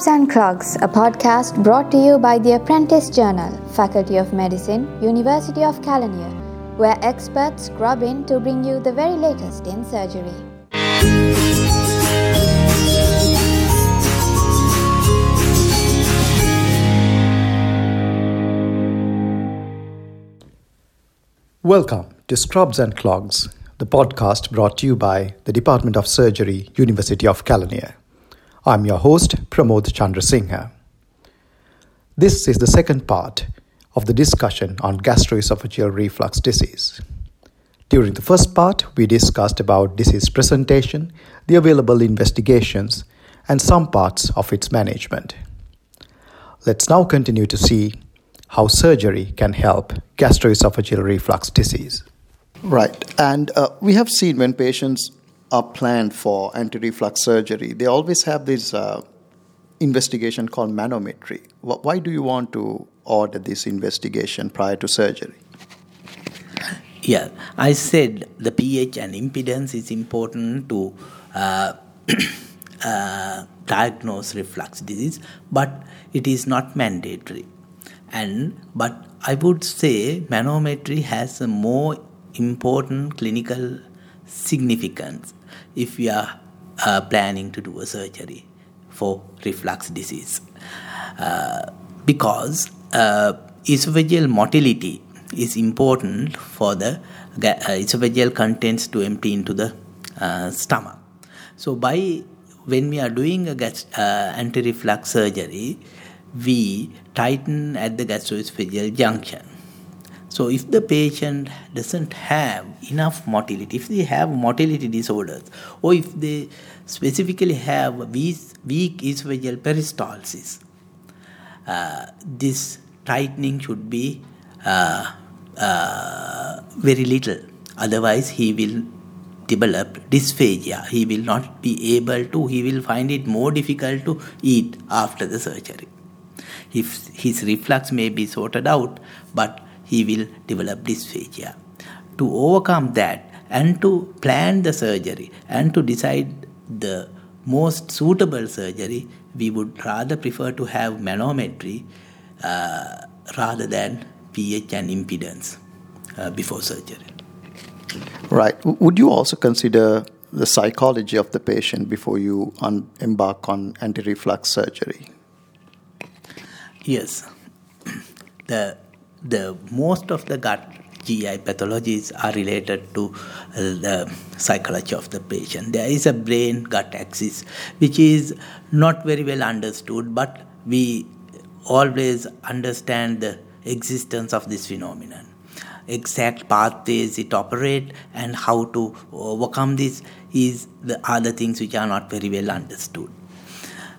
Scrubs and Clogs, a podcast brought to you by the Apprentice Journal, Faculty of Medicine, University of Kelaniya, where experts scrub in to bring you the very latest in surgery. Welcome to Scrubs and Clogs, the podcast brought to you by the Department of Surgery, University of Kelaniya. I'm your host, Pramod Chandrasingha. This is the second part of the discussion on gastroesophageal reflux disease. During the first part, we discussed about disease presentation, the available investigations, and some parts of its management. Let's now continue to see how surgery can help gastroesophageal reflux disease. Right, and uh, we have seen when patients are planned for anti-reflux surgery, they always have this uh, investigation called manometry. Why do you want to order this investigation prior to surgery? Yeah, I said the pH and impedance is important to uh, uh, diagnose reflux disease, but it is not mandatory. And but I would say manometry has a more important clinical significance if we are uh, planning to do a surgery for reflux disease. Uh, because uh, esophageal motility is important for the uh, esophageal contents to empty into the uh, stomach. So, by when we are doing a gas, uh, anti-reflux surgery, we tighten at the gastroesophageal junction so if the patient doesn't have enough motility, if they have motility disorders, or if they specifically have weak, esophageal peristalsis, uh, this tightening should be uh, uh, very little. Otherwise, he will develop dysphagia. He will not be able to, he will find it more difficult to eat after the surgery. If his reflux may be sorted out, but he will develop dysphagia. To overcome that and to plan the surgery and to decide the most suitable surgery, we would rather prefer to have manometry uh, rather than pH and impedance uh, before surgery. Right. Would you also consider the psychology of the patient before you un- embark on anti reflux surgery? Yes. The the most of the gut GI pathologies are related to uh, the psychology of the patient. There is a brain gut axis which is not very well understood, but we always understand the existence of this phenomenon. Exact pathways it operate and how to overcome this is the other things which are not very well understood.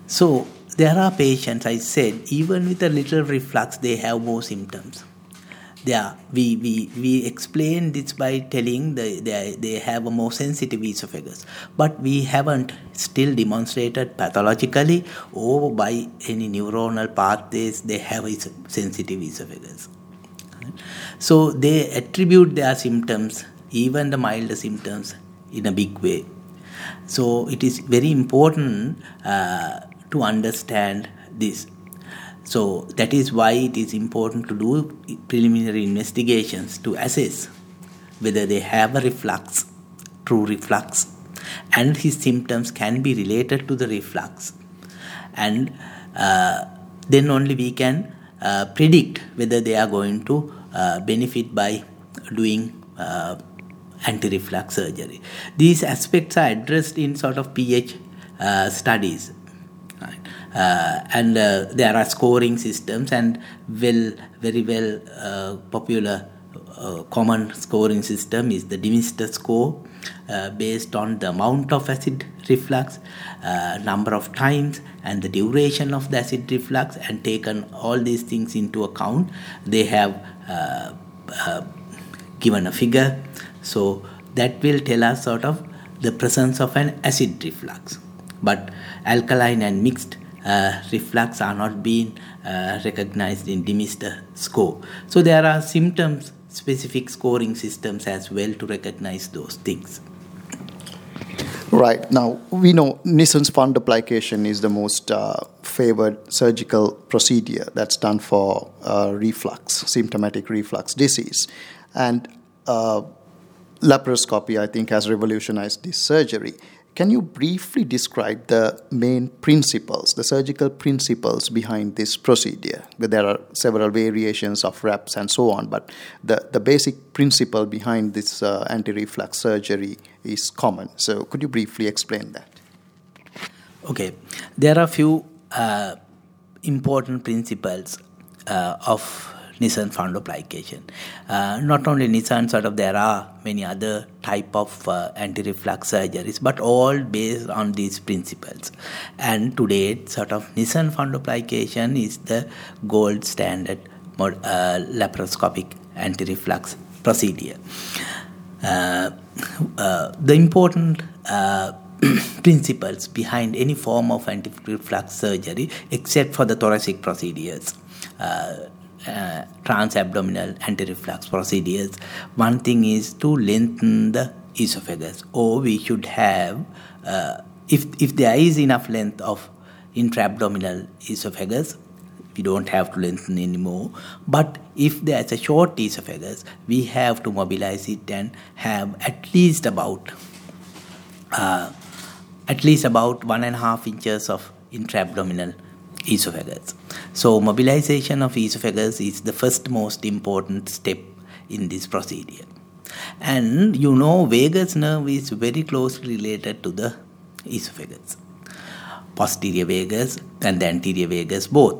So there are patients, I said, even with a little reflux, they have more symptoms yeah, we, we, we explain this by telling the, they, they have a more sensitive esophagus. But we haven't still demonstrated pathologically or by any neuronal pathways they have a sensitive esophagus. So they attribute their symptoms, even the milder symptoms, in a big way. So it is very important uh, to understand this. So that is why it is important to do preliminary investigations to assess whether they have a reflux, true reflux, and his symptoms can be related to the reflux. And uh, then only we can uh, predict whether they are going to uh, benefit by doing uh, anti-reflux surgery. These aspects are addressed in sort of pH uh, studies and uh, there are scoring systems and well very well uh, popular uh, common scoring system is the DeMeester score uh, based on the amount of acid reflux, uh, number of times, and the duration of the acid reflux, and taken all these things into account. They have given a figure, so that will tell us sort of the presence of an acid reflux. But alkaline and mixed uh, reflux are not being uh, recognized in DeMeester score. So there are symptoms specific scoring systems as well to recognize those things. Right. Now, we know Nissen's fundoplication is the most uh, favored surgical procedure that's done for uh, reflux, symptomatic reflux disease. And uh, laparoscopy, I think, has revolutionized this surgery. Can you briefly describe the main principles, the surgical principles behind this procedure? There are several variations of reps and so on, but the, the basic principle behind this uh, anti reflux surgery is common. So, could you briefly explain that? Okay, there are a few uh, important principles uh, of Nissen fundoplication. Uh, not only Nissen, sort of there are many other type of uh, anti-reflux surgeries, but all based on these principles. And today, sort of Nissen fundoplication is the gold standard uh, laparoscopic anti-reflux procedure. Uh, uh, the important uh, principles behind any form of anti-reflux surgery, except for the thoracic procedures. Uh, uh, transabdominal anti-reflux procedures, one thing is to lengthen the esophagus, or we should have, uh, if if there is enough length of intra-abdominal esophagus, we don't have to lengthen anymore. But if there's a short esophagus, we have to mobilize it and have at least about uh, at least about one and a half inches of intra-abdominal esophagus. So, mobilization of esophagus is the first most important step in this procedure. And you know, vagus nerve is very closely related to the esophagus, posterior vagus and the anterior vagus both.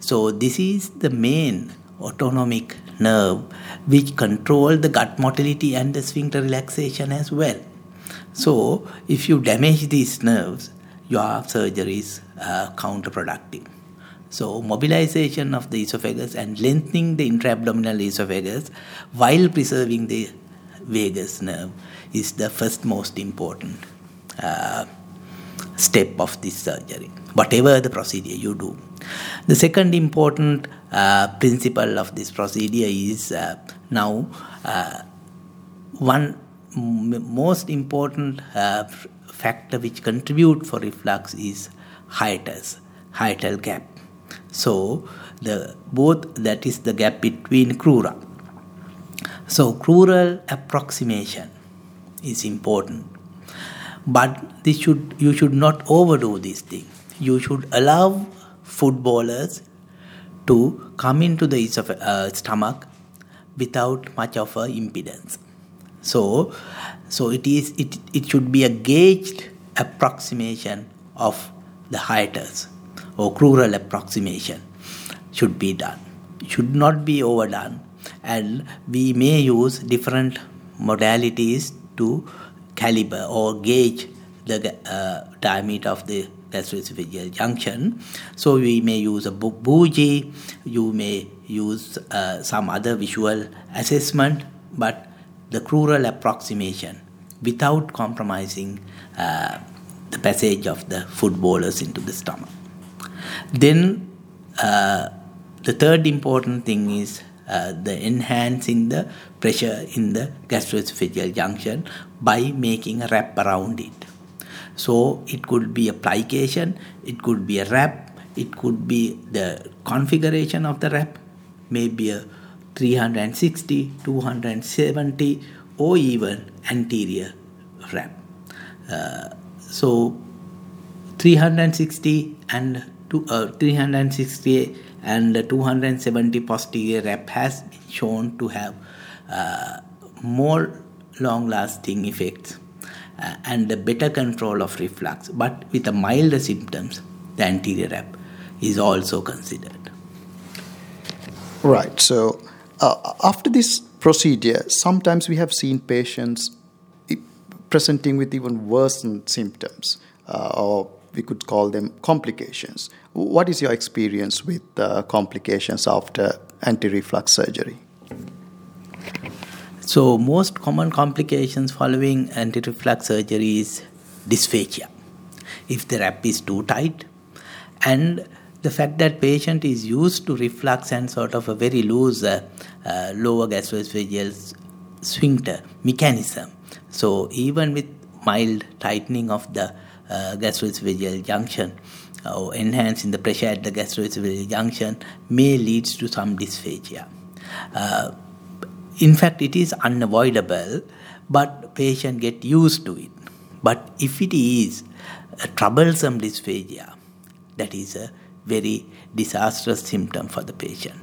So, this is the main autonomic nerve which control the gut motility and the sphincter relaxation as well. So, if you damage these nerves, your surgery is uh, counterproductive. So, mobilization of the esophagus and lengthening the intra-abdominal esophagus while preserving the vagus nerve is the first most important uh, step of this surgery, whatever the procedure you do. The second important uh, principle of this procedure is uh, now uh, one m- most important uh, factor which contribute for reflux is hiatus, hiatal gap. So the both that is the gap between crura. So crural approximation is important, but this should you should not overdo this thing. You should allow food boluses to come into the uh, stomach without much of a impedance. So, so it is it, it should be a gauged approximation of the hiatus or crural approximation should be done. Should not be overdone, and we may use different modalities to caliber or gauge the uh, diameter of the gastroesophageal junction. So we may use a bougie, you may use uh, some other visual assessment, but the crural approximation without compromising uh, the passage of the food boluses into the stomach. Then uh, the third important thing is uh, the enhancing the pressure in the gastroesophageal junction by making a wrap around it. So it could be a plication, it could be a wrap, it could be the configuration of the wrap, maybe a 360, 270, or even anterior wrap. Uh, so 360 and two, uh, 360 and 270 posterior wrap has been shown to have uh, more long lasting effects uh, and better control of reflux, but with a milder symptoms, the anterior wrap is also considered. Right. So uh, after this procedure, sometimes we have seen patients presenting with even worsened symptoms, uh, or we could call them complications. What is your experience with uh, complications after anti reflux surgery? So, most common complications following anti reflux surgery is dysphagia. If the wrap is too tight, and the fact that patient is used to reflux and sort of a very loose uh, uh, lower gastroesophageal sphincter mechanism. So even with mild tightening of the uh, gastroesophageal junction or enhancing the pressure at the gastroesophageal junction may lead to some dysphagia. Uh, in fact, it is unavoidable, but patient get used to it. But if it is a troublesome dysphagia, that is a very disastrous symptom for the patient.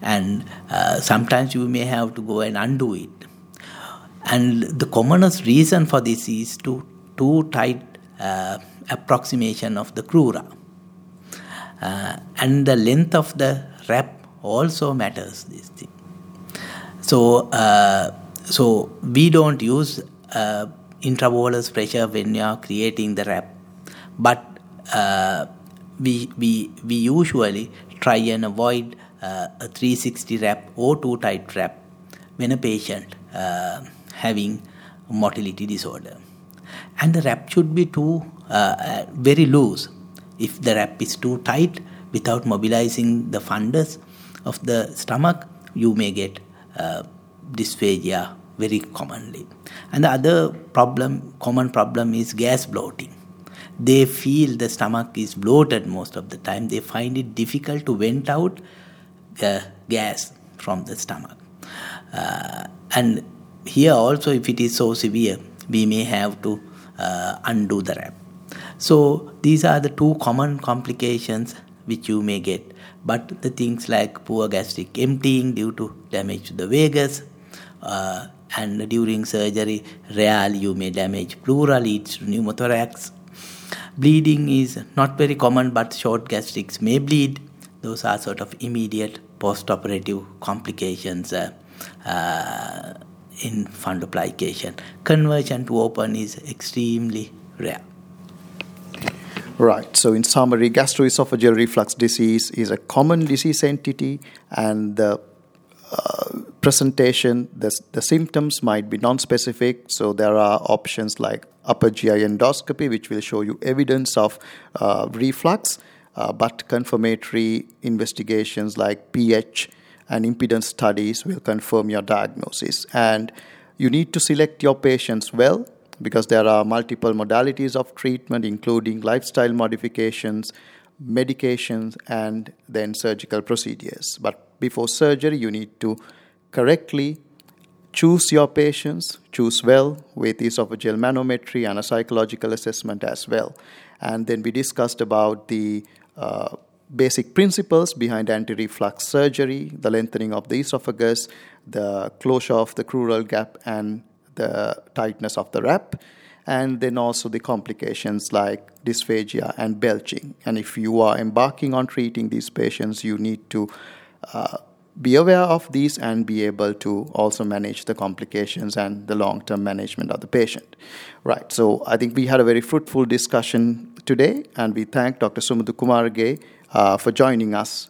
And uh, sometimes you may have to go and undo it. And the commonest reason for this is to too tight uh, approximation of the crura. Uh, and the length of the wrap also matters this thing. So, uh, so we don't use uh, intrabolus pressure when you are creating the wrap, but uh, we, we, we usually try and avoid uh, a 360 wrap or too tight wrap when a patient uh, having motility disorder. And the wrap should be too uh, uh, very loose. If the wrap is too tight without mobilizing the fundus of the stomach, you may get uh, dysphagia very commonly. And the other problem, common problem is gas bloating they feel the stomach is bloated most of the time. They find it difficult to vent out the gas from the stomach. Uh, and here also, if it is so severe, we may have to uh, undo the wrap. So these are the two common complications which you may get. But the things like poor gastric emptying due to damage to the vagus, uh, and during surgery, rarely you may damage pleural, leads to pneumothorax, Bleeding is not very common, but short gastrics may bleed. Those are sort of immediate post-operative complications uh, uh, in fundoplication. Conversion to open is extremely rare. Right. So, in summary, gastroesophageal reflux disease is a common disease entity, and the uh, presentation, the, the symptoms might be non-specific. So, there are options like upper GI endoscopy, which will show you evidence of uh, reflux, uh, but confirmatory investigations like pH and impedance studies will confirm your diagnosis. And you need to select your patients well because there are multiple modalities of treatment, including lifestyle modifications, medications, and then surgical procedures. But before surgery, you need to correctly choose your patients, choose well with esophageal manometry and a psychological assessment as well. And then we discussed about the uh, basic principles behind anti-reflux surgery, the lengthening of the esophagus, the closure of the crural gap, and the tightness of the wrap, and then also the complications like dysphagia and belching. And if you are embarking on treating these patients, you need to uh, be aware of these and be able to also manage the complications and the long term management of the patient. Right, so I think we had a very fruitful discussion today, and we thank Dr. Sumudhu Kumarage uh, for joining us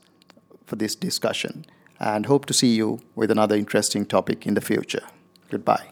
for this discussion and hope to see you with another interesting topic in the future. Goodbye.